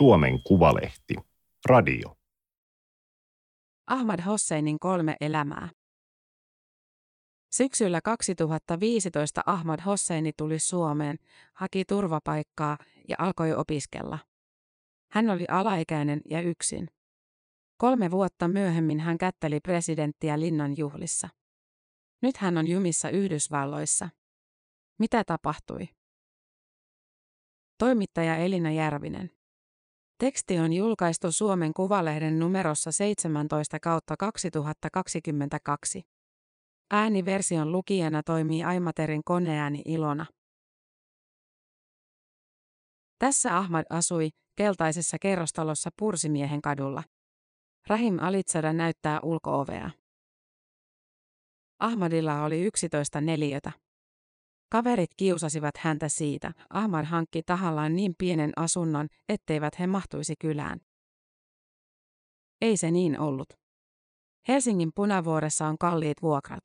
Suomen Kuvalehti. Radio. Ahmad Hosseinin kolme elämää. Syksyllä 2015 Ahmad Hosseini tuli Suomeen, haki turvapaikkaa ja alkoi opiskella. Hän oli alaikäinen ja yksin. Kolme vuotta myöhemmin hän kätteli presidenttiä linnan juhlissa. Nyt hän on jumissa Yhdysvalloissa. Mitä tapahtui? Toimittaja Elina Järvinen. Teksti on julkaistu Suomen Kuvalehden numerossa 17 kautta 2022. Ääniversion lukijana toimii Aimaterin koneääni Ilona. Tässä Ahmad asui, keltaisessa kerrostalossa Pursimiehen kadulla. Rahim Alitsada näyttää ulkoovea. Ahmadilla oli 11 neliötä. Kaverit kiusasivat häntä siitä. Ahmad hankki tahallaan niin pienen asunnon, etteivät he mahtuisi kylään. Ei se niin ollut. Helsingin punavuoressa on kalliit vuokrat.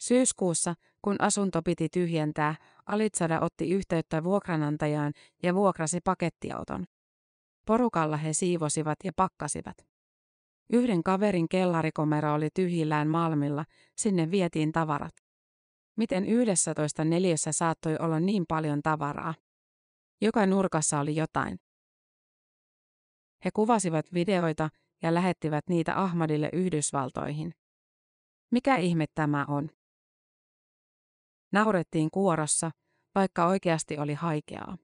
Syyskuussa, kun asunto piti tyhjentää, Alitsada otti yhteyttä vuokranantajaan ja vuokrasi pakettiauton. Porukalla he siivosivat ja pakkasivat. Yhden kaverin kellarikomero oli tyhjillään Malmilla, sinne vietiin tavarat. Miten yhdessä toista neljässä saattoi olla niin paljon tavaraa? Joka nurkassa oli jotain. He kuvasivat videoita ja lähettivät niitä Ahmadille Yhdysvaltoihin. Mikä ihme tämä on? Naurettiin kuorossa, vaikka oikeasti oli haikeaa.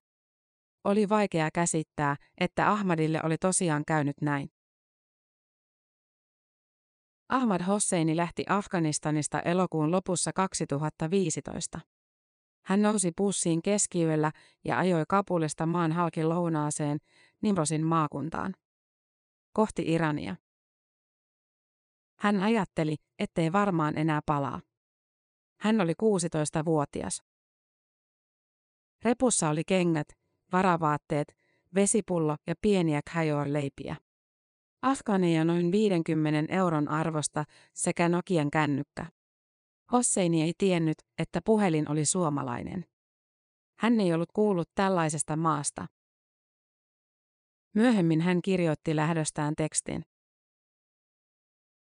Oli vaikea käsittää, että Ahmadille oli tosiaan käynyt näin. Ahmad Hosseini lähti Afganistanista elokuun lopussa 2015. Hän nousi bussiin keskiyöllä ja ajoi Kapulista maan halki lounaaseen Nimrosin maakuntaan. Kohti Irania. Hän ajatteli, ettei varmaan enää palaa. Hän oli 16-vuotias. Repussa oli kengät, varavaatteet, vesipullo ja pieniä kajor-leipiä. Afgaania noin 50 euron arvosta sekä Nokian kännykkä. Hosseini ei tiennyt, että puhelin oli suomalainen. Hän ei ollut kuullut tällaisesta maasta. Myöhemmin hän kirjoitti lähdöstään tekstin.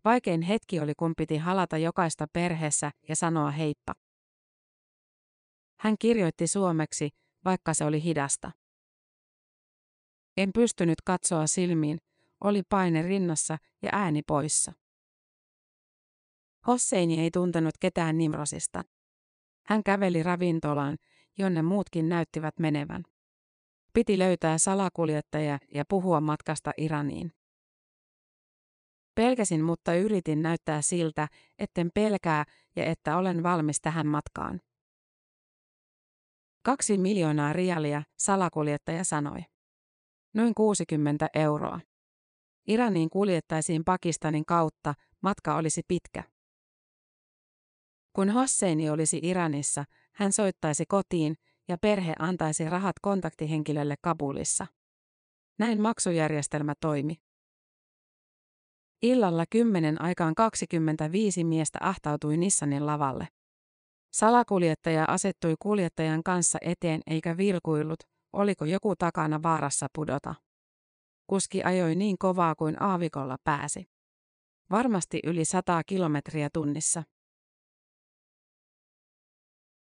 Vaikein hetki oli, kun piti halata jokaista perheessä ja sanoa heippa. Hän kirjoitti suomeksi, vaikka se oli hidasta. En pystynyt katsoa silmiin, oli paine rinnassa ja ääni poissa. Hosseini ei tuntenut ketään Nimrosista. Hän käveli ravintolaan, jonne muutkin näyttivät menevän. Piti löytää salakuljettaja ja puhua matkasta Iraniin. Pelkäsin, mutta yritin näyttää siltä, etten pelkää ja että olen valmis tähän matkaan. Kaksi miljoonaa rialia, salakuljettaja sanoi. Noin 60 euroa. Iraniin kuljettaisiin Pakistanin kautta, matka olisi pitkä. Kun Hosseini olisi Iranissa, hän soittaisi kotiin ja perhe antaisi rahat kontaktihenkilölle Kabulissa. Näin maksujärjestelmä toimi. Illalla kymmenen aikaan 25 miestä ahtautui Nissanin lavalle. Salakuljettaja asettui kuljettajan kanssa eteen eikä vilkuillut, oliko joku takana vaarassa pudota. Kuski ajoi niin kovaa kuin aavikolla pääsi. Varmasti yli sataa kilometriä tunnissa.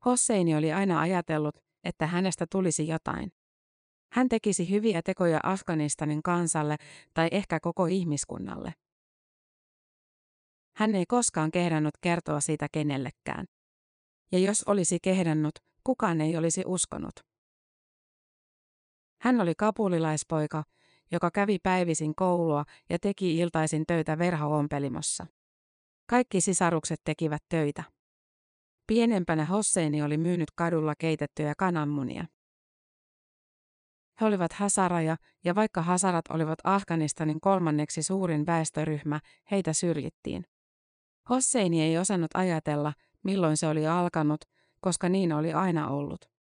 Hosseini oli aina ajatellut, että hänestä tulisi jotain. Hän tekisi hyviä tekoja Afganistanin kansalle tai ehkä koko ihmiskunnalle. Hän ei koskaan kehdannut kertoa siitä kenellekään. Ja jos olisi kehdannut, kukaan ei olisi uskonut. Hän oli kapulilaispoika, joka kävi päivisin koulua ja teki iltaisin töitä verhoompelimossa. Kaikki sisarukset tekivät töitä. Pienempänä Hosseini oli myynyt kadulla keitettyjä kananmunia. He olivat hasaraja, ja vaikka hasarat olivat Afganistanin kolmanneksi suurin väestöryhmä, heitä syrjittiin. Hosseini ei osannut ajatella, milloin se oli alkanut, koska niin oli aina ollut.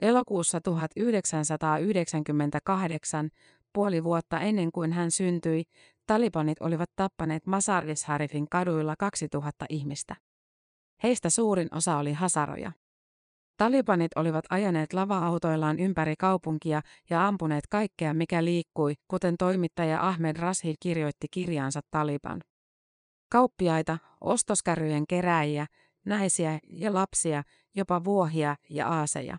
Elokuussa 1998, puoli vuotta ennen kuin hän syntyi, talibanit olivat tappaneet Masardis-Harifin kaduilla 2000 ihmistä. Heistä suurin osa oli hasaroja. Talibanit olivat ajaneet lava-autoillaan ympäri kaupunkia ja ampuneet kaikkea, mikä liikkui, kuten toimittaja Ahmed Rashid kirjoitti kirjaansa Taliban. Kauppiaita, ostoskärryjen kerääjiä, naisia ja lapsia, jopa vuohia ja aaseja.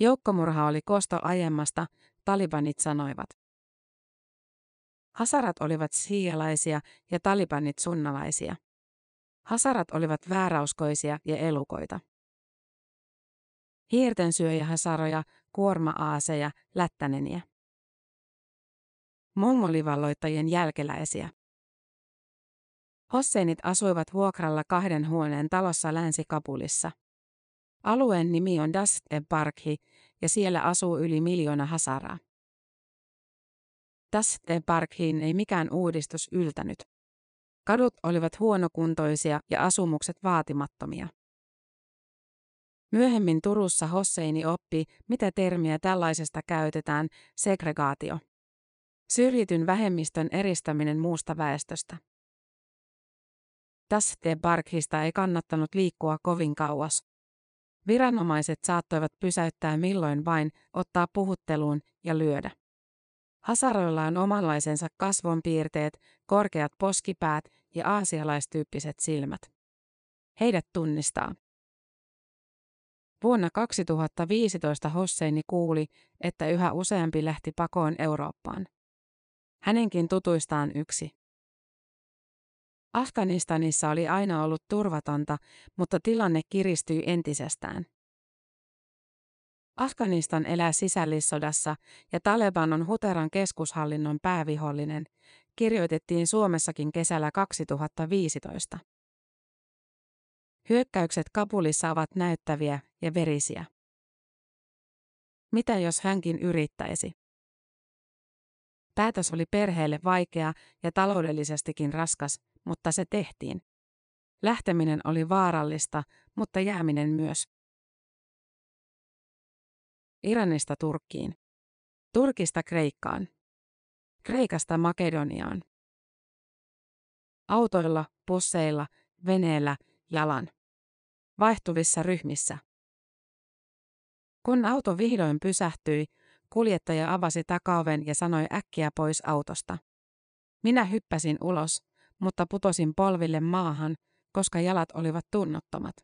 Joukkomurha oli kosto aiemmasta, talibanit sanoivat. Hasarat olivat siialaisia ja talibanit sunnalaisia. Hasarat olivat vääräuskoisia ja elukoita. Hiirten syöjähasaroja, kuorma-aaseja, lättäneniä. Mongolivalloittajien jälkeläisiä. Hosseinit asuivat vuokralla kahden huoneen talossa Länsi-Kabulissa. Alueen nimi on Daste Parkhi ja siellä asuu yli miljoona hasaraa. Daste Parkhiin ei mikään uudistus yltänyt. Kadut olivat huonokuntoisia ja asumukset vaatimattomia. Myöhemmin Turussa Hosseini oppi, mitä termiä tällaisesta käytetään, segregaatio. Syrjityn vähemmistön eristäminen muusta väestöstä. Tästä Barkhista ei kannattanut liikkua kovin kauas. Viranomaiset saattoivat pysäyttää milloin vain, ottaa puhutteluun ja lyödä. Hasaroilla on omanlaisensa kasvonpiirteet, korkeat poskipäät ja aasialaistyyppiset silmät. Heidät tunnistaa. Vuonna 2015 Hosseini kuuli, että yhä useampi lähti pakoon Eurooppaan. Hänenkin tutuistaan yksi. Afganistanissa oli aina ollut turvatonta, mutta tilanne kiristyi entisestään. Afganistan elää sisällissodassa ja Taleban on Huteran keskushallinnon päävihollinen, kirjoitettiin Suomessakin kesällä 2015. Hyökkäykset Kabulissa ovat näyttäviä ja verisiä. Mitä jos hänkin yrittäisi? Päätös oli perheelle vaikea ja taloudellisestikin raskas, mutta se tehtiin. Lähteminen oli vaarallista, mutta jääminen myös. Iranista Turkkiin. Turkista Kreikkaan. Kreikasta Makedoniaan. Autoilla, busseilla, veneellä, jalan. Vaihtuvissa ryhmissä. Kun auto vihdoin pysähtyi, kuljettaja avasi takaoven ja sanoi äkkiä pois autosta. Minä hyppäsin ulos, mutta putosin polville maahan, koska jalat olivat tunnottomat.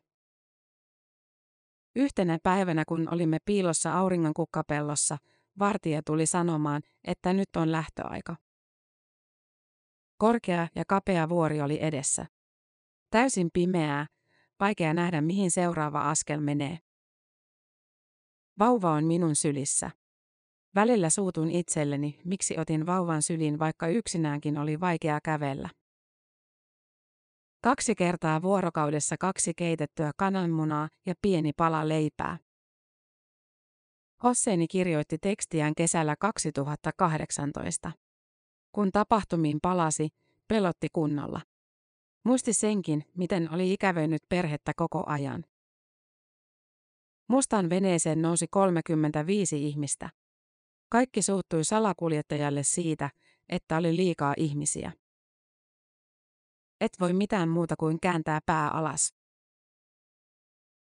Yhtenä päivänä, kun olimme piilossa auringon kukkapellossa, vartija tuli sanomaan, että nyt on lähtöaika. Korkea ja kapea vuori oli edessä. Täysin pimeää, vaikea nähdä mihin seuraava askel menee. Vauva on minun sylissä. Välillä suutun itselleni, miksi otin vauvan syliin, vaikka yksinäänkin oli vaikea kävellä. Kaksi kertaa vuorokaudessa kaksi keitettyä kananmunaa ja pieni pala leipää. Hosseini kirjoitti tekstiään kesällä 2018. Kun tapahtumiin palasi, pelotti kunnolla. Muisti senkin, miten oli ikävöinyt perhettä koko ajan. Mustan veneeseen nousi 35 ihmistä. Kaikki suuttui salakuljettajalle siitä, että oli liikaa ihmisiä. Et voi mitään muuta kuin kääntää pää alas.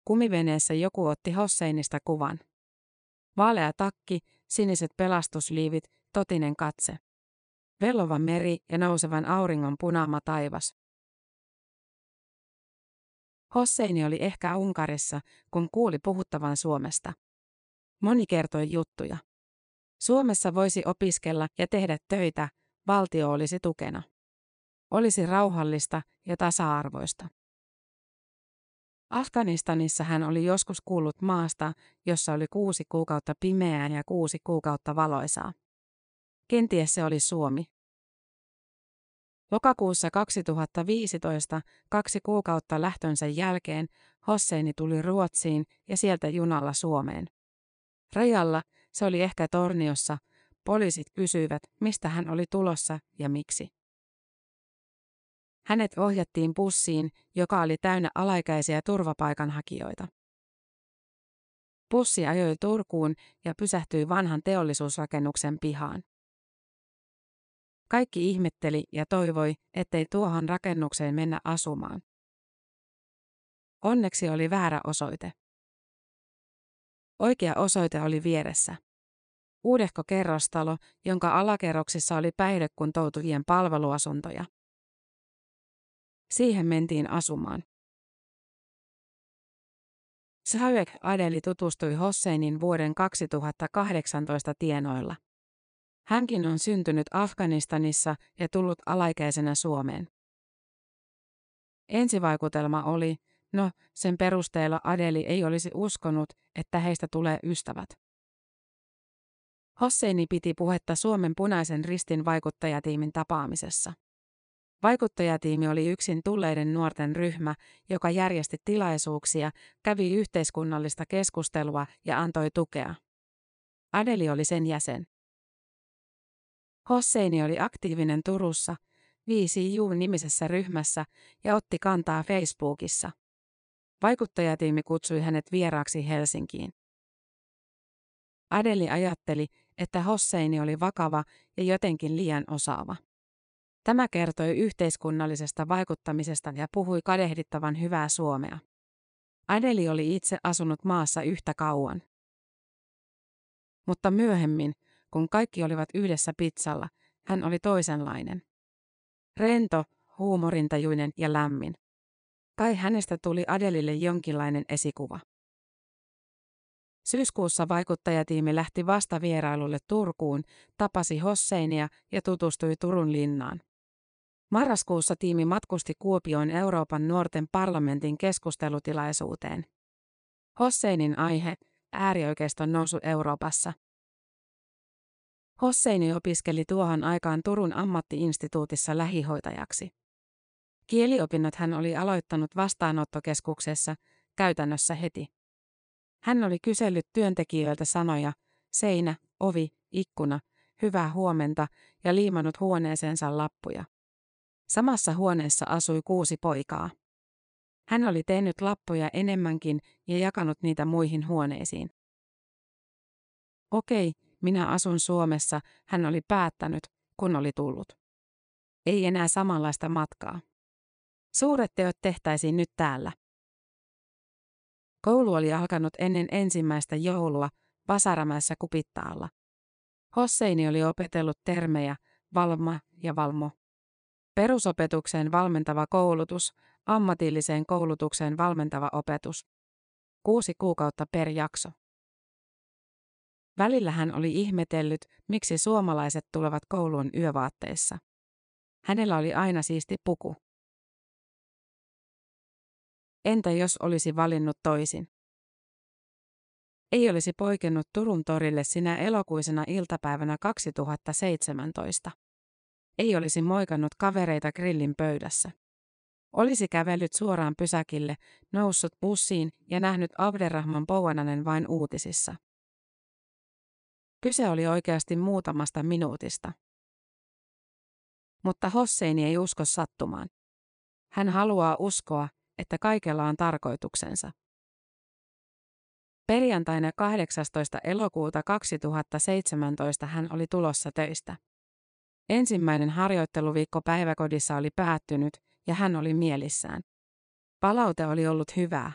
Kumiveneessä joku otti Hosseinista kuvan. Vaalea takki, siniset pelastusliivit, totinen katse. Vellova meri ja nousevan auringon punaama taivas. Hosseini oli ehkä Unkarissa, kun kuuli puhuttavan Suomesta. Moni kertoi juttuja. Suomessa voisi opiskella ja tehdä töitä, valtio olisi tukena olisi rauhallista ja tasa-arvoista. Afganistanissa hän oli joskus kuullut maasta, jossa oli kuusi kuukautta pimeää ja kuusi kuukautta valoisaa. Kenties se oli Suomi. Lokakuussa 2015, kaksi kuukautta lähtönsä jälkeen, Hosseini tuli Ruotsiin ja sieltä junalla Suomeen. Rajalla, se oli ehkä Torniossa, poliisit kysyivät, mistä hän oli tulossa ja miksi. Hänet ohjattiin bussiin, joka oli täynnä alaikäisiä turvapaikanhakijoita. Bussi ajoi Turkuun ja pysähtyi vanhan teollisuusrakennuksen pihaan. Kaikki ihmetteli ja toivoi, ettei tuohon rakennukseen mennä asumaan. Onneksi oli väärä osoite. Oikea osoite oli vieressä. Uudehko kerrostalo, jonka alakerroksissa oli päihdekuntoutujien palveluasuntoja. Siihen mentiin asumaan. Saek Adeli tutustui Hosseinin vuoden 2018 tienoilla. Hänkin on syntynyt Afganistanissa ja tullut alaikäisenä Suomeen. Ensivaikutelma oli, no, sen perusteella Adeli ei olisi uskonut, että heistä tulee ystävät. Hosseini piti puhetta Suomen punaisen ristin vaikuttajatiimin tapaamisessa. Vaikuttajatiimi oli yksin tulleiden nuorten ryhmä, joka järjesti tilaisuuksia, kävi yhteiskunnallista keskustelua ja antoi tukea. Adeli oli sen jäsen. Hosseini oli aktiivinen Turussa, 5Ju-nimisessä ryhmässä ja otti kantaa Facebookissa. Vaikuttajatiimi kutsui hänet vieraaksi Helsinkiin. Adeli ajatteli, että Hosseini oli vakava ja jotenkin liian osaava. Tämä kertoi yhteiskunnallisesta vaikuttamisesta ja puhui kadehdittavan hyvää suomea. Adeli oli itse asunut maassa yhtä kauan. Mutta myöhemmin, kun kaikki olivat yhdessä pizzalla, hän oli toisenlainen. Rento, huumorintajuinen ja lämmin. Kai hänestä tuli Adelille jonkinlainen esikuva. Syyskuussa vaikuttajatiimi lähti vastavierailulle Turkuun, tapasi Hosseinia ja tutustui Turun linnaan. Marraskuussa tiimi matkusti Kuopioon Euroopan nuorten parlamentin keskustelutilaisuuteen. Hosseinin aihe, äärioikeiston nousu Euroopassa. Hosseini opiskeli tuohon aikaan Turun ammattiinstituutissa lähihoitajaksi. Kieliopinnot hän oli aloittanut vastaanottokeskuksessa, käytännössä heti. Hän oli kysellyt työntekijöiltä sanoja, seinä, ovi, ikkuna, hyvää huomenta ja liimannut huoneeseensa lappuja. Samassa huoneessa asui kuusi poikaa. Hän oli tehnyt lappuja enemmänkin ja jakanut niitä muihin huoneisiin. Okei, minä asun Suomessa, hän oli päättänyt, kun oli tullut. Ei enää samanlaista matkaa. Suuret teot tehtäisiin nyt täällä. Koulu oli alkanut ennen ensimmäistä joulua Vasaramäessä kupittaalla. Hosseini oli opetellut termejä valma ja valmo. Perusopetukseen valmentava koulutus, ammatilliseen koulutukseen valmentava opetus. Kuusi kuukautta per jakso. Välillä hän oli ihmetellyt, miksi suomalaiset tulevat kouluun yövaatteissa. Hänellä oli aina siisti puku. Entä jos olisi valinnut toisin? Ei olisi poikennut Turun torille sinä elokuisena iltapäivänä 2017. Ei olisi moikannut kavereita grillin pöydässä. Olisi kävellyt suoraan pysäkille, noussut bussiin ja nähnyt Abderrahman Pouananen vain uutisissa. Kyse oli oikeasti muutamasta minuutista. Mutta Hosseini ei usko sattumaan. Hän haluaa uskoa, että kaikella on tarkoituksensa. Perjantaina 18. elokuuta 2017 hän oli tulossa töistä. Ensimmäinen harjoitteluviikko päiväkodissa oli päättynyt ja hän oli mielissään. Palaute oli ollut hyvää.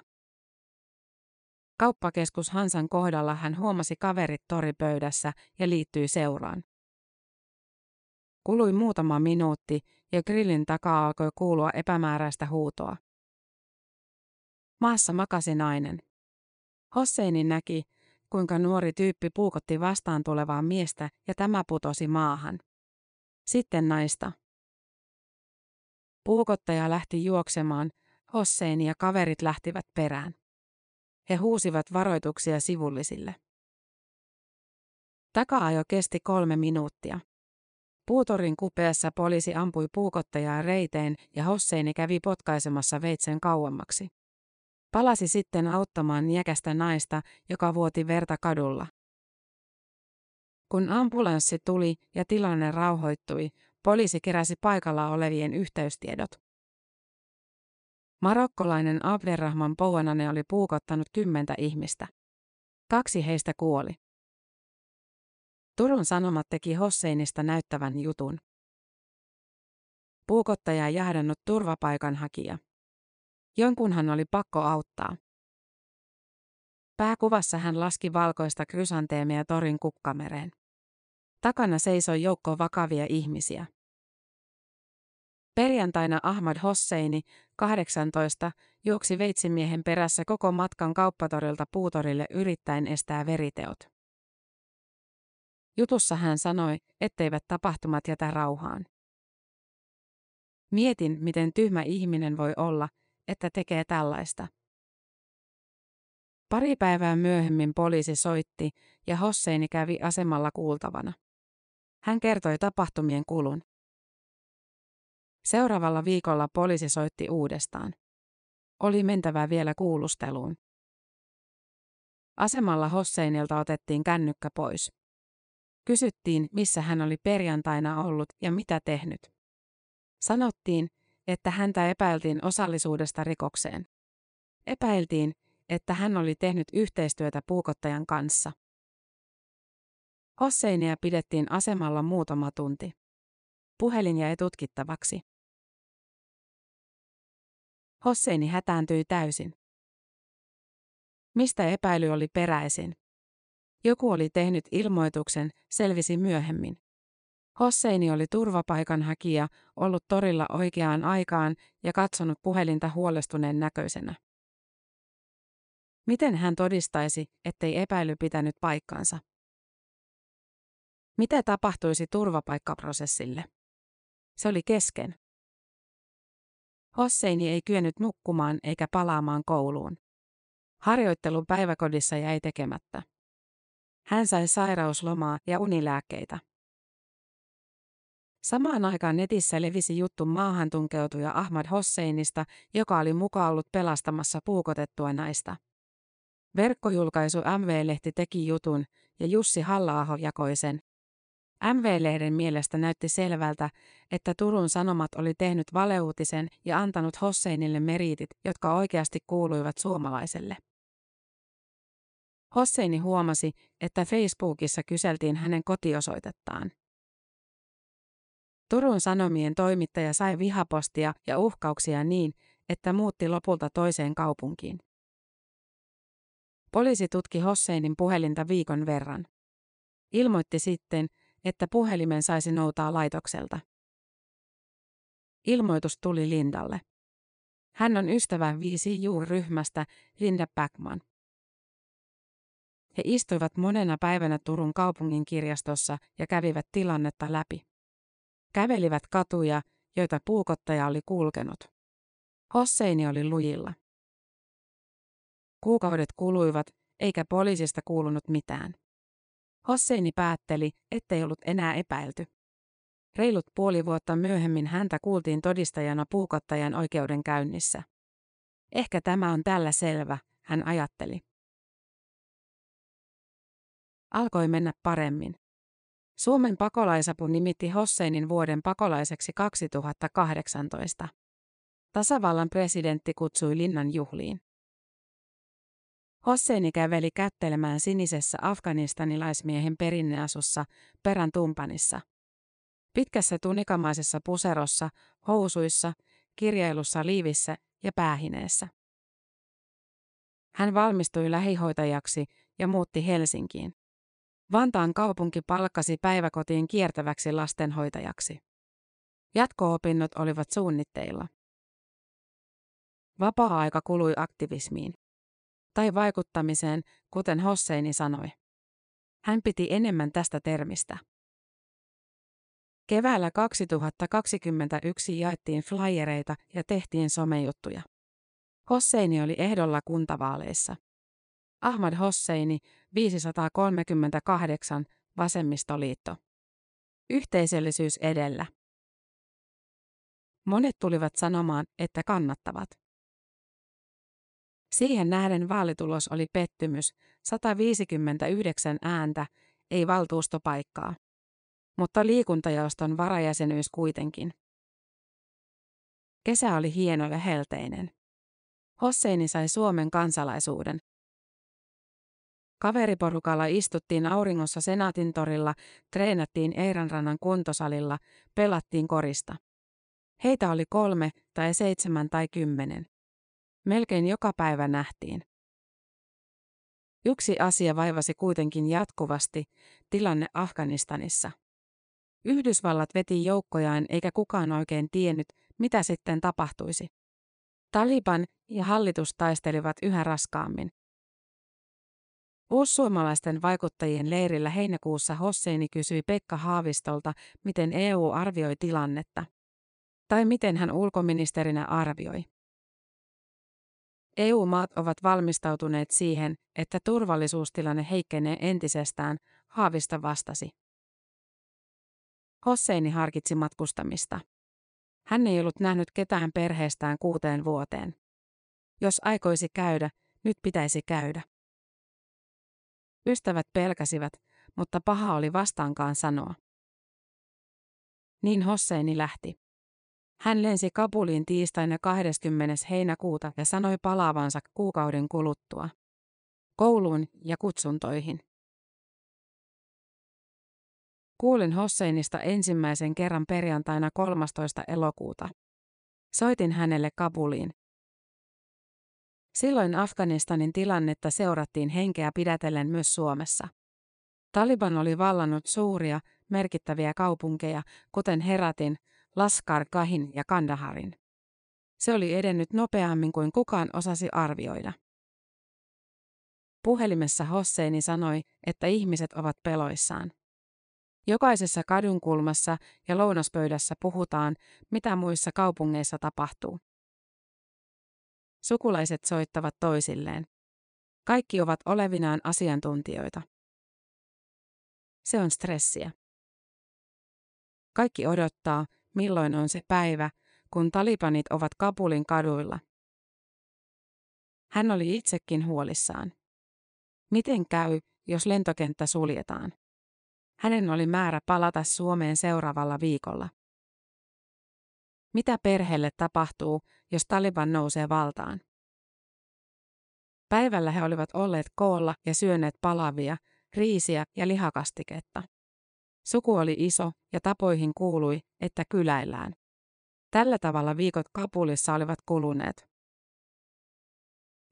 Kauppakeskus Hansan kohdalla hän huomasi kaverit toripöydässä ja liittyi seuraan. Kului muutama minuutti ja grillin takaa alkoi kuulua epämääräistä huutoa. Maassa makasi nainen. Hosseini näki, kuinka nuori tyyppi puukotti vastaan tulevaa miestä ja tämä putosi maahan. Sitten naista. Puukottaja lähti juoksemaan, Hosseini ja kaverit lähtivät perään. He huusivat varoituksia sivullisille. Takaajo kesti kolme minuuttia. Puutorin kupeessa poliisi ampui puukottajaa reiteen ja Hosseini kävi potkaisemassa veitsen kauemmaksi. Palasi sitten auttamaan niekästä naista, joka vuoti verta kadulla. Kun ambulanssi tuli ja tilanne rauhoittui, poliisi keräsi paikalla olevien yhteystiedot. Marokkolainen Abderrahman Pouanane oli puukottanut kymmentä ihmistä. Kaksi heistä kuoli. Turun Sanomat teki Hosseinista näyttävän jutun. Puukottaja jahdannut turvapaikanhakija. Jonkunhan oli pakko auttaa. Pääkuvassa hän laski valkoista krysanteemia torin kukkamereen. Takana seisoi joukko vakavia ihmisiä. Perjantaina Ahmad Hosseini, 18, juoksi veitsimiehen perässä koko matkan kauppatorilta puutorille yrittäen estää veriteot. Jutussa hän sanoi, etteivät tapahtumat jätä rauhaan. Mietin, miten tyhmä ihminen voi olla, että tekee tällaista. Pari päivää myöhemmin poliisi soitti ja Hosseini kävi asemalla kuultavana. Hän kertoi tapahtumien kulun. Seuraavalla viikolla poliisi soitti uudestaan. Oli mentävä vielä kuulusteluun. Asemalla Hosseinilta otettiin kännykkä pois. Kysyttiin, missä hän oli perjantaina ollut ja mitä tehnyt. Sanottiin, että häntä epäiltiin osallisuudesta rikokseen. Epäiltiin, että hän oli tehnyt yhteistyötä puukottajan kanssa. Hosseinia pidettiin asemalla muutama tunti. Puhelin jäi tutkittavaksi. Hosseini hätääntyi täysin. Mistä epäily oli peräisin? Joku oli tehnyt ilmoituksen, selvisi myöhemmin. Hosseini oli turvapaikanhakija, ollut torilla oikeaan aikaan ja katsonut puhelinta huolestuneen näköisenä. Miten hän todistaisi, ettei epäily pitänyt paikkansa? Mitä tapahtuisi turvapaikkaprosessille? Se oli kesken. Hosseini ei kyennyt nukkumaan eikä palaamaan kouluun. Harjoittelu päiväkodissa jäi tekemättä. Hän sai sairauslomaa ja unilääkkeitä. Samaan aikaan netissä levisi juttu maahan tunkeutuja Ahmad Hosseinista, joka oli mukaan ollut pelastamassa puukotettua naista. Verkkojulkaisu MV-lehti teki jutun ja Jussi halla jakoi sen. MV-lehden mielestä näytti selvältä, että Turun Sanomat oli tehnyt valeuutisen ja antanut Hosseinille meriitit, jotka oikeasti kuuluivat suomalaiselle. Hosseini huomasi, että Facebookissa kyseltiin hänen kotiosoitettaan. Turun Sanomien toimittaja sai vihapostia ja uhkauksia niin, että muutti lopulta toiseen kaupunkiin. Poliisi tutki Hosseinin puhelinta viikon verran. Ilmoitti sitten, että puhelimen saisi noutaa laitokselta. Ilmoitus tuli Lindalle. Hän on ystävä viisi ryhmästä Linda Backman. He istuivat monena päivänä Turun kaupungin kirjastossa ja kävivät tilannetta läpi. Kävelivät katuja, joita puukottaja oli kulkenut. Hosseini oli lujilla. Kuukaudet kuluivat, eikä poliisista kuulunut mitään. Hosseini päätteli, ettei ollut enää epäilty. Reilut puoli vuotta myöhemmin häntä kuultiin todistajana puukottajan oikeudenkäynnissä. Ehkä tämä on tällä selvä, hän ajatteli. Alkoi mennä paremmin. Suomen pakolaisapu nimitti Hosseinin vuoden pakolaiseksi 2018. Tasavallan presidentti kutsui linnan juhliin. Hosseini käveli kättelemään sinisessä afganistanilaismiehen perinneasussa perän tumpanissa. Pitkässä tunikamaisessa puserossa, housuissa, kirjailussa liivissä ja päähineessä. Hän valmistui lähihoitajaksi ja muutti Helsinkiin. Vantaan kaupunki palkkasi päiväkotiin kiertäväksi lastenhoitajaksi. Jatko-opinnot olivat suunnitteilla. Vapaa-aika kului aktivismiin tai vaikuttamiseen, kuten Hosseini sanoi. Hän piti enemmän tästä termistä. Keväällä 2021 jaettiin flyereita ja tehtiin somejuttuja. Hosseini oli ehdolla kuntavaaleissa. Ahmad Hosseini, 538, Vasemmistoliitto. Yhteisöllisyys edellä. Monet tulivat sanomaan, että kannattavat. Siihen nähden vaalitulos oli pettymys, 159 ääntä, ei valtuustopaikkaa. Mutta liikuntajaoston varajäsenyys kuitenkin. Kesä oli hieno ja helteinen. Hosseini sai Suomen kansalaisuuden. Kaveriporukalla istuttiin auringossa Senaatin torilla, treenattiin Eiranrannan kuntosalilla, pelattiin korista. Heitä oli kolme tai seitsemän tai kymmenen. Melkein joka päivä nähtiin. Yksi asia vaivasi kuitenkin jatkuvasti, tilanne Afganistanissa. Yhdysvallat veti joukkojaan eikä kukaan oikein tiennyt, mitä sitten tapahtuisi. Taliban ja hallitus taistelivat yhä raskaammin. Uussuomalaisten vaikuttajien leirillä heinäkuussa Hosseini kysyi Pekka Haavistolta, miten EU arvioi tilannetta. Tai miten hän ulkoministerinä arvioi. EU-maat ovat valmistautuneet siihen, että turvallisuustilanne heikkenee entisestään, Haavista vastasi. Hosseini harkitsi matkustamista. Hän ei ollut nähnyt ketään perheestään kuuteen vuoteen. Jos aikoisi käydä, nyt pitäisi käydä. Ystävät pelkäsivät, mutta paha oli vastaankaan sanoa. Niin Hosseini lähti. Hän lensi Kabuliin tiistaina 20. heinäkuuta ja sanoi palaavansa kuukauden kuluttua. Kouluun ja kutsuntoihin. Kuulin Hosseinista ensimmäisen kerran perjantaina 13. elokuuta. Soitin hänelle Kabuliin. Silloin Afganistanin tilannetta seurattiin henkeä pidätellen myös Suomessa. Taliban oli vallannut suuria, merkittäviä kaupunkeja, kuten Heratin, Laskar Kahin ja Kandaharin. Se oli edennyt nopeammin kuin kukaan osasi arvioida. Puhelimessa Hosseini sanoi, että ihmiset ovat peloissaan. Jokaisessa kadunkulmassa ja lounaspöydässä puhutaan, mitä muissa kaupungeissa tapahtuu. Sukulaiset soittavat toisilleen. Kaikki ovat olevinaan asiantuntijoita. Se on stressiä. Kaikki odottaa, milloin on se päivä, kun talibanit ovat Kabulin kaduilla. Hän oli itsekin huolissaan. Miten käy, jos lentokenttä suljetaan? Hänen oli määrä palata Suomeen seuraavalla viikolla. Mitä perheelle tapahtuu, jos Taliban nousee valtaan? Päivällä he olivat olleet koolla ja syöneet palavia, riisiä ja lihakastiketta. Suku oli iso ja tapoihin kuului, että kyläillään. Tällä tavalla viikot Kapulissa olivat kuluneet.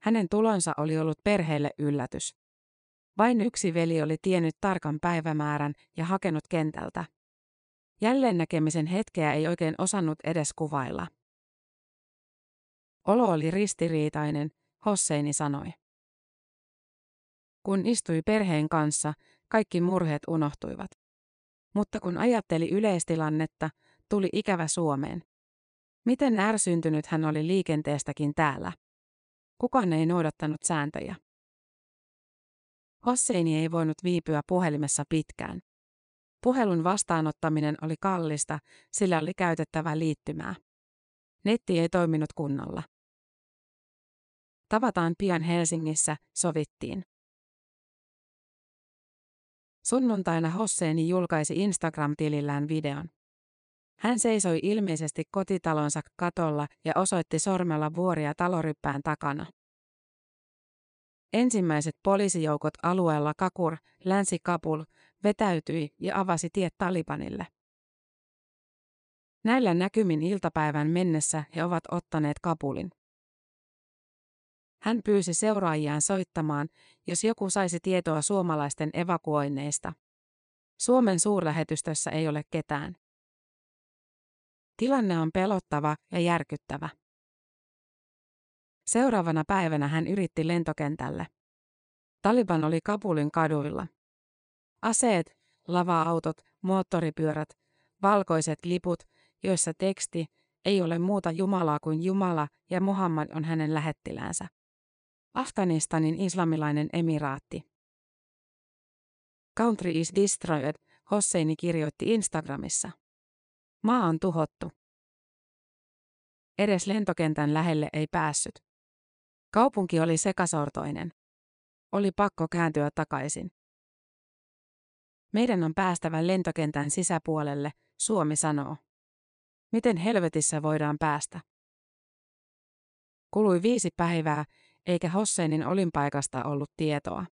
Hänen tulonsa oli ollut perheelle yllätys. Vain yksi veli oli tiennyt tarkan päivämäärän ja hakenut kentältä. Jälleen näkemisen hetkeä ei oikein osannut edes kuvailla. Olo oli ristiriitainen, Hosseini sanoi. Kun istui perheen kanssa, kaikki murheet unohtuivat. Mutta kun ajatteli yleistilannetta, tuli ikävä Suomeen. Miten ärsyntynyt hän oli liikenteestäkin täällä. Kukaan ei noudattanut sääntöjä. Hosseini ei voinut viipyä puhelimessa pitkään. Puhelun vastaanottaminen oli kallista, sillä oli käytettävä liittymää. Netti ei toiminut kunnolla. Tavataan pian Helsingissä, sovittiin. Sunnuntaina Hosseini julkaisi Instagram-tilillään videon. Hän seisoi ilmeisesti kotitalonsa katolla ja osoitti sormella vuoria taloryppään takana. Ensimmäiset poliisijoukot alueella Kakur, Länsi-Kabul, vetäytyi ja avasi tiet Talibanille. Näillä näkymin iltapäivän mennessä he ovat ottaneet Kabulin. Hän pyysi seuraajiaan soittamaan, jos joku saisi tietoa suomalaisten evakuoinneista. Suomen suurlähetystössä ei ole ketään. Tilanne on pelottava ja järkyttävä. Seuraavana päivänä hän yritti lentokentälle. Taliban oli Kabulin kaduilla. Aseet, lava-autot, moottoripyörät, valkoiset liput, joissa teksti ei ole muuta Jumalaa kuin Jumala ja Muhammad on hänen lähettiläänsä. Afganistanin islamilainen emiraatti. Country is destroyed, Hosseini kirjoitti Instagramissa. Maa on tuhottu. Edes lentokentän lähelle ei päässyt. Kaupunki oli sekasortoinen. Oli pakko kääntyä takaisin. Meidän on päästävä lentokentän sisäpuolelle, Suomi sanoo. Miten helvetissä voidaan päästä? Kului viisi päivää, eikä Hosseinin olinpaikasta ollut tietoa.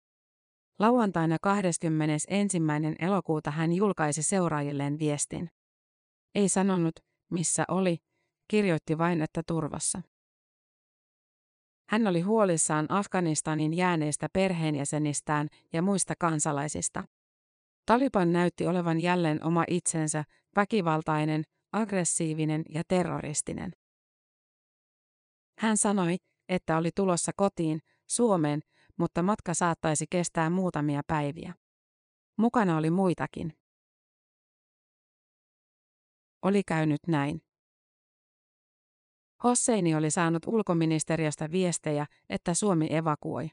Lauantaina 21. elokuuta hän julkaisi seuraajilleen viestin. Ei sanonut, missä oli, kirjoitti vain, että turvassa. Hän oli huolissaan Afganistanin jääneistä perheenjäsenistään ja muista kansalaisista. Taliban näytti olevan jälleen oma itsensä, väkivaltainen, aggressiivinen ja terroristinen. Hän sanoi, että oli tulossa kotiin, Suomeen, mutta matka saattaisi kestää muutamia päiviä. Mukana oli muitakin. Oli käynyt näin. Hosseini oli saanut ulkoministeriöstä viestejä, että Suomi evakuoi.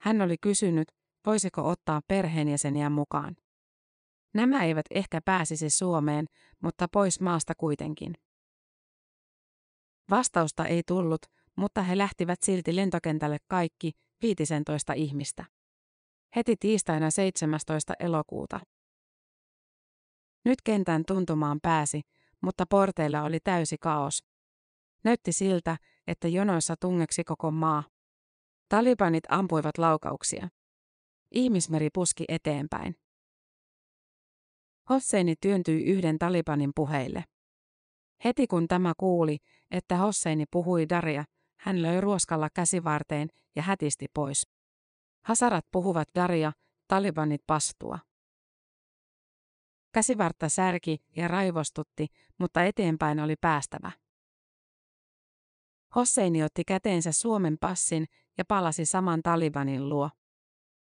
Hän oli kysynyt, voisiko ottaa perheenjäseniä mukaan. Nämä eivät ehkä pääsisi Suomeen, mutta pois maasta kuitenkin. Vastausta ei tullut, mutta he lähtivät silti lentokentälle kaikki, 15 ihmistä. Heti tiistaina 17. elokuuta. Nyt kentän tuntumaan pääsi, mutta porteilla oli täysi kaos. Näytti siltä, että jonoissa tungeksi koko maa. Talibanit ampuivat laukauksia. Ihmismeri puski eteenpäin. Hosseini työntyi yhden Talibanin puheille. Heti kun tämä kuuli, että Hosseini puhui Daria, hän löi ruoskalla käsivarteen ja hätisti pois. Hasarat puhuvat Daria, Talibanit pastua. Käsivartta särki ja raivostutti, mutta eteenpäin oli päästävä. Hosseini otti käteensä Suomen passin ja palasi saman Talibanin luo.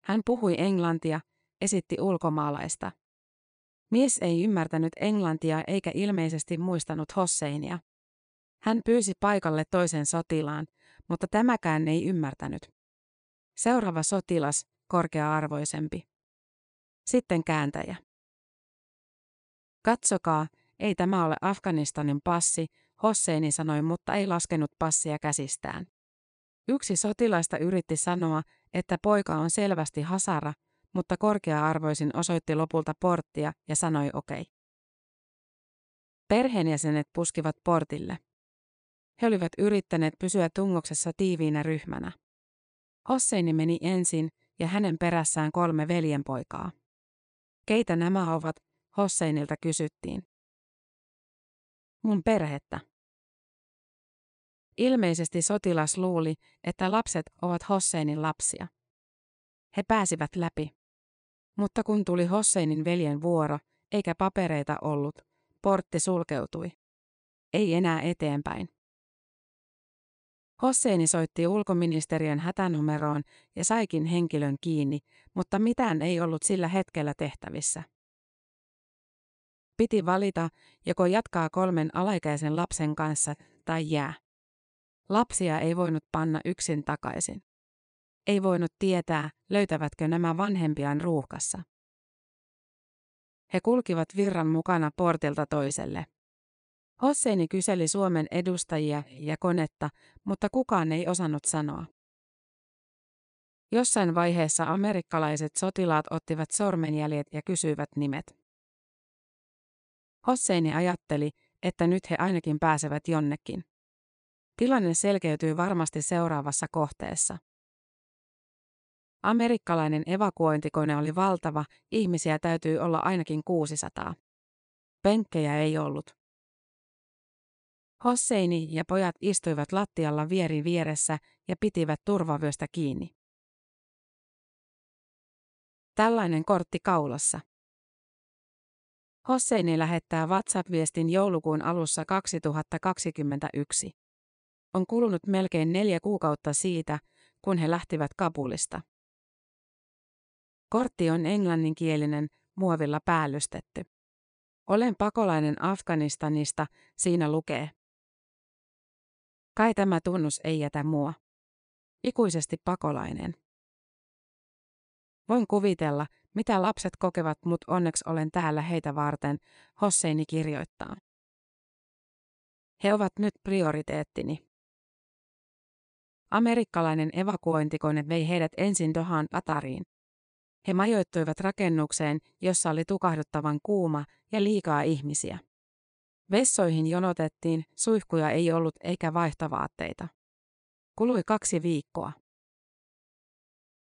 Hän puhui englantia, esitti ulkomaalaista. Mies ei ymmärtänyt englantia eikä ilmeisesti muistanut Hosseinia. Hän pyysi paikalle toisen sotilaan, mutta tämäkään ei ymmärtänyt. Seuraava sotilas, korkea-arvoisempi. Sitten kääntäjä. Katsokaa, ei tämä ole Afganistanin passi, Hosseini sanoi, mutta ei laskenut passia käsistään. Yksi sotilaista yritti sanoa, että poika on selvästi hasara, mutta korkea-arvoisin osoitti lopulta porttia ja sanoi okei. Okay. Perheenjäsenet puskivat portille. He olivat yrittäneet pysyä tungoksessa tiiviinä ryhmänä. Hosseini meni ensin ja hänen perässään kolme veljenpoikaa. Keitä nämä ovat, Hosseinilta kysyttiin. Mun perhettä. Ilmeisesti sotilas luuli, että lapset ovat Hosseinin lapsia. He pääsivät läpi. Mutta kun tuli Hosseinin veljen vuoro, eikä papereita ollut, portti sulkeutui. Ei enää eteenpäin. Hosseini soitti ulkoministeriön hätänumeroon ja saikin henkilön kiinni, mutta mitään ei ollut sillä hetkellä tehtävissä. Piti valita, joko jatkaa kolmen alaikäisen lapsen kanssa tai jää. Lapsia ei voinut panna yksin takaisin. Ei voinut tietää, löytävätkö nämä vanhempiaan ruuhkassa. He kulkivat virran mukana portilta toiselle. Hosseini kyseli Suomen edustajia ja konetta, mutta kukaan ei osannut sanoa. Jossain vaiheessa amerikkalaiset sotilaat ottivat sormenjäljet ja kysyivät nimet. Hosseini ajatteli, että nyt he ainakin pääsevät jonnekin. Tilanne selkeytyy varmasti seuraavassa kohteessa. Amerikkalainen evakuointikone oli valtava, ihmisiä täytyy olla ainakin 600. Penkkejä ei ollut. Hosseini ja pojat istuivat lattialla vieri vieressä ja pitivät turvavyöstä kiinni. Tällainen kortti kaulassa. Hosseini lähettää WhatsApp-viestin joulukuun alussa 2021. On kulunut melkein neljä kuukautta siitä, kun he lähtivät Kabulista. Kortti on englanninkielinen, muovilla päällystetty. Olen pakolainen Afganistanista, siinä lukee. Kai tämä tunnus ei jätä mua. Ikuisesti pakolainen. Voin kuvitella, mitä lapset kokevat, mutta onneksi olen täällä heitä varten, Hosseini kirjoittaa. He ovat nyt prioriteettini. Amerikkalainen evakuointikone vei heidät ensin Dohaan Atariin. He majoittuivat rakennukseen, jossa oli tukahduttavan kuuma ja liikaa ihmisiä. Vessoihin jonotettiin, suihkuja ei ollut eikä vaihtovaatteita. Kului kaksi viikkoa.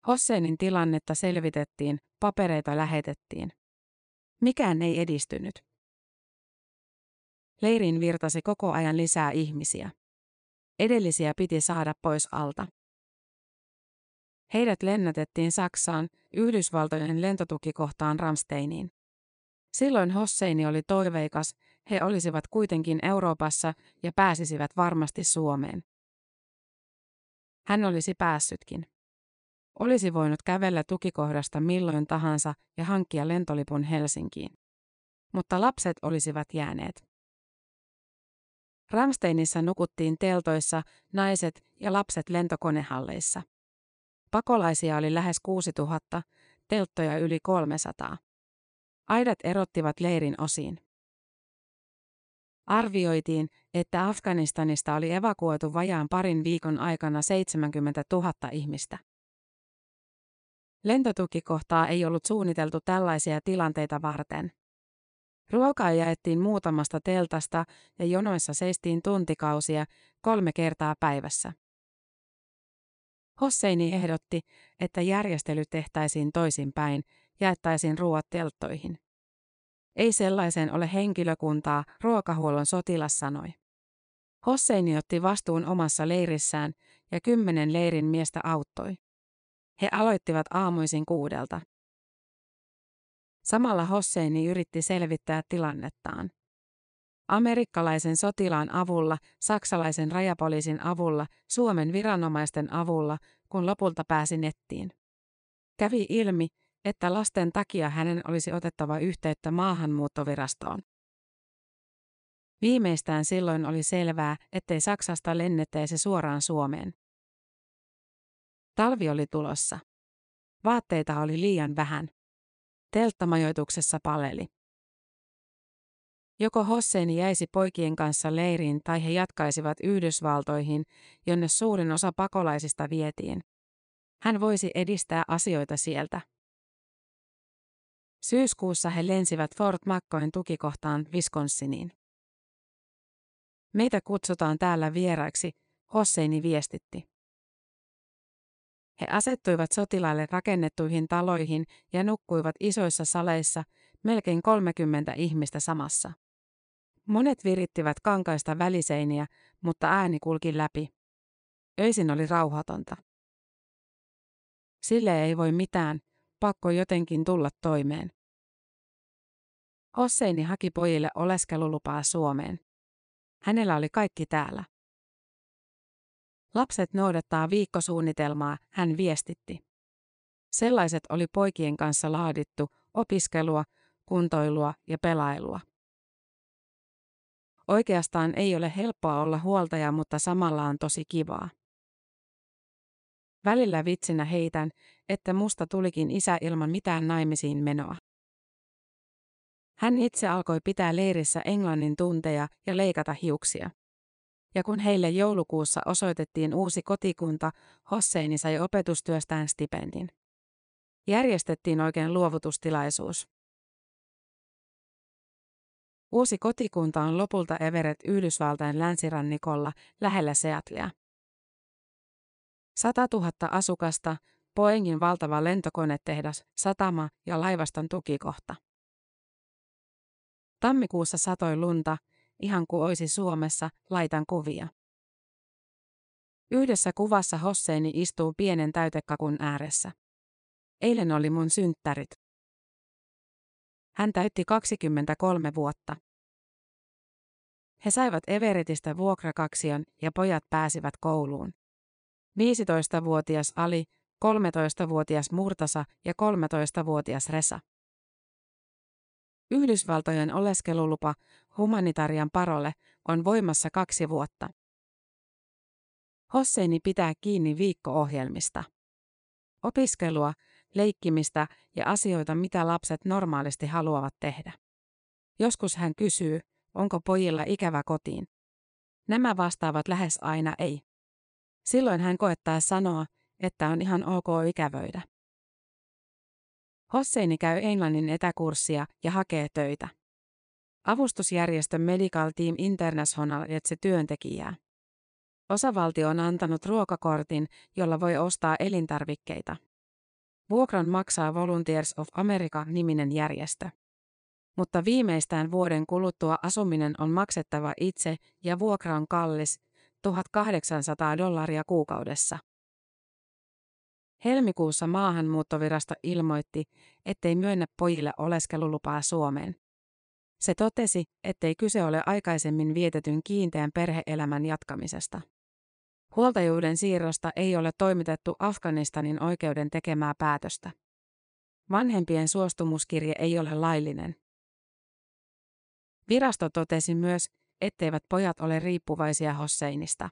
Hosseinin tilannetta selvitettiin, papereita lähetettiin. Mikään ei edistynyt. Leiriin virtasi koko ajan lisää ihmisiä. Edellisiä piti saada pois alta. Heidät lennätettiin Saksaan, Yhdysvaltojen lentotukikohtaan Ramsteiniin. Silloin Hosseini oli toiveikas, he olisivat kuitenkin Euroopassa ja pääsisivät varmasti Suomeen. Hän olisi päässytkin. Olisi voinut kävellä tukikohdasta milloin tahansa ja hankkia lentolipun Helsinkiin. Mutta lapset olisivat jääneet. Ramsteinissa nukuttiin teltoissa, naiset ja lapset lentokonehalleissa. Pakolaisia oli lähes 6000, telttoja yli 300. Aidat erottivat leirin osiin. Arvioitiin, että Afganistanista oli evakuoitu vajaan parin viikon aikana 70 000 ihmistä. Lentotukikohtaa ei ollut suunniteltu tällaisia tilanteita varten. Ruokaa jaettiin muutamasta teltasta ja jonoissa seistiin tuntikausia kolme kertaa päivässä. Hosseini ehdotti, että järjestely tehtäisiin toisinpäin, jaettaisiin ruoat telttoihin. Ei sellaiseen ole henkilökuntaa, ruokahuollon sotilas sanoi. Hosseini otti vastuun omassa leirissään ja kymmenen leirin miestä auttoi. He aloittivat aamuisin kuudelta. Samalla Hosseini yritti selvittää tilannettaan. Amerikkalaisen sotilaan avulla, saksalaisen rajapoliisin avulla, Suomen viranomaisten avulla, kun lopulta pääsi nettiin. Kävi ilmi, että lasten takia hänen olisi otettava yhteyttä maahanmuuttovirastoon. Viimeistään silloin oli selvää, ettei Saksasta lennettäisi suoraan Suomeen. Talvi oli tulossa. Vaatteita oli liian vähän. Telttamajoituksessa paleli. Joko Hosseini jäisi poikien kanssa leiriin tai he jatkaisivat Yhdysvaltoihin, jonne suurin osa pakolaisista vietiin. Hän voisi edistää asioita sieltä. Syyskuussa he lensivät Fort McCoyn tukikohtaan Wisconsiniin. Meitä kutsutaan täällä vieraiksi, Hosseini viestitti. He asettuivat sotilaille rakennettuihin taloihin ja nukkuivat isoissa saleissa, melkein 30 ihmistä samassa. Monet virittivät kankaista väliseiniä, mutta ääni kulki läpi. Öisin oli rauhatonta. Sille ei voi mitään, pakko jotenkin tulla toimeen. Hosseini haki pojille oleskelulupaa Suomeen. Hänellä oli kaikki täällä. Lapset noudattaa viikkosuunnitelmaa, hän viestitti. Sellaiset oli poikien kanssa laadittu, opiskelua, kuntoilua ja pelailua. Oikeastaan ei ole helppoa olla huoltaja, mutta samalla on tosi kivaa. Välillä vitsinä heitän, että musta tulikin isä ilman mitään naimisiin menoa. Hän itse alkoi pitää leirissä englannin tunteja ja leikata hiuksia. Ja kun heille joulukuussa osoitettiin uusi kotikunta, Hosseini sai opetustyöstään stipendin. Järjestettiin oikein luovutustilaisuus. Uusi kotikunta on lopulta Everett Yhdysvaltain länsirannikolla lähellä Seatlea. 100 000 asukasta, Boeingin valtava lentokonetehdas, satama ja laivaston tukikohta. Tammikuussa satoi lunta, ihan kuin olisi Suomessa, laitan kuvia. Yhdessä kuvassa Hosseini istuu pienen täytekakun ääressä. Eilen oli mun synttärit. Hän täytti 23 vuotta. He saivat Everetistä vuokrakaksion ja pojat pääsivät kouluun. 15-vuotias Ali, 13-vuotias Murtasa ja 13-vuotias Resa. Yhdysvaltojen oleskelulupa humanitarian parole on voimassa kaksi vuotta. Hosseini pitää kiinni viikko-ohjelmista. Opiskelua, leikkimistä ja asioita, mitä lapset normaalisti haluavat tehdä. Joskus hän kysyy, onko pojilla ikävä kotiin. Nämä vastaavat lähes aina ei. Silloin hän koettaa sanoa, että on ihan ok ikävöidä. Hosseini käy englannin etäkurssia ja hakee töitä. Avustusjärjestö Medical Team International etse työntekijää. Osavaltio on antanut ruokakortin, jolla voi ostaa elintarvikkeita. Vuokran maksaa Volunteers of America-niminen järjestö. Mutta viimeistään vuoden kuluttua asuminen on maksettava itse ja vuokra on kallis, 1800 dollaria kuukaudessa. Helmikuussa maahanmuuttovirasto ilmoitti, ettei myönnä pojille oleskelulupaa Suomeen. Se totesi, ettei kyse ole aikaisemmin vietetyn kiinteän perheelämän jatkamisesta. Huoltajuuden siirrosta ei ole toimitettu Afganistanin oikeuden tekemää päätöstä. Vanhempien suostumuskirje ei ole laillinen. Virasto totesi myös, etteivät pojat ole riippuvaisia Hosseinista.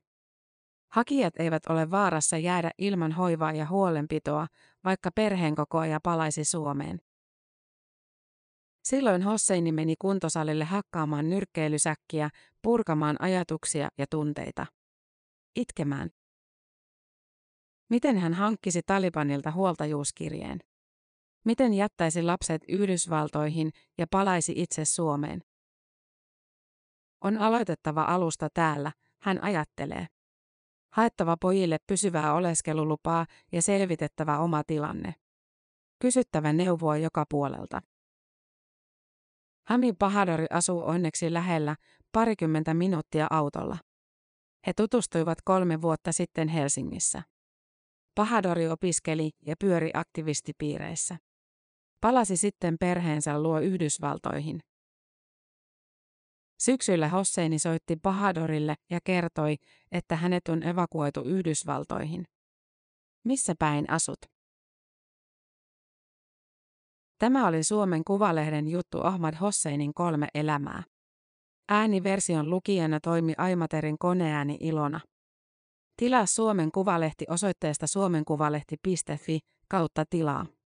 Hakijat eivät ole vaarassa jäädä ilman hoivaa ja huolenpitoa, vaikka perheenkokoaja palaisi Suomeen. Silloin Hosseini meni kuntosalille hakkaamaan nyrkkeilysäkkiä, purkamaan ajatuksia ja tunteita. Itkemään. Miten hän hankkisi Talibanilta huoltajuuskirjeen? Miten jättäisi lapset Yhdysvaltoihin ja palaisi itse Suomeen? On aloitettava alusta täällä, hän ajattelee. Haettava pojille pysyvää oleskelulupaa ja selvitettävä oma tilanne. Kysyttävä neuvoa joka puolelta. Hami Pahadori asuu onneksi lähellä, parikymmentä minuuttia autolla. He tutustuivat kolme vuotta sitten Helsingissä. Pahadori opiskeli ja pyöri aktivistipiireissä. Palasi sitten perheensä luo Yhdysvaltoihin. Syksyllä Hosseini soitti Bahadorille ja kertoi, että hänet on evakuoitu Yhdysvaltoihin. Missä päin asut? Tämä oli Suomen Kuvalehden juttu Ahmad Hosseinin kolme elämää. Ääniversion lukijana toimi Aimaterin koneääni Ilona. Tilaa Suomen Kuvalehti osoitteesta suomenkuvalehti.fi kautta tilaa.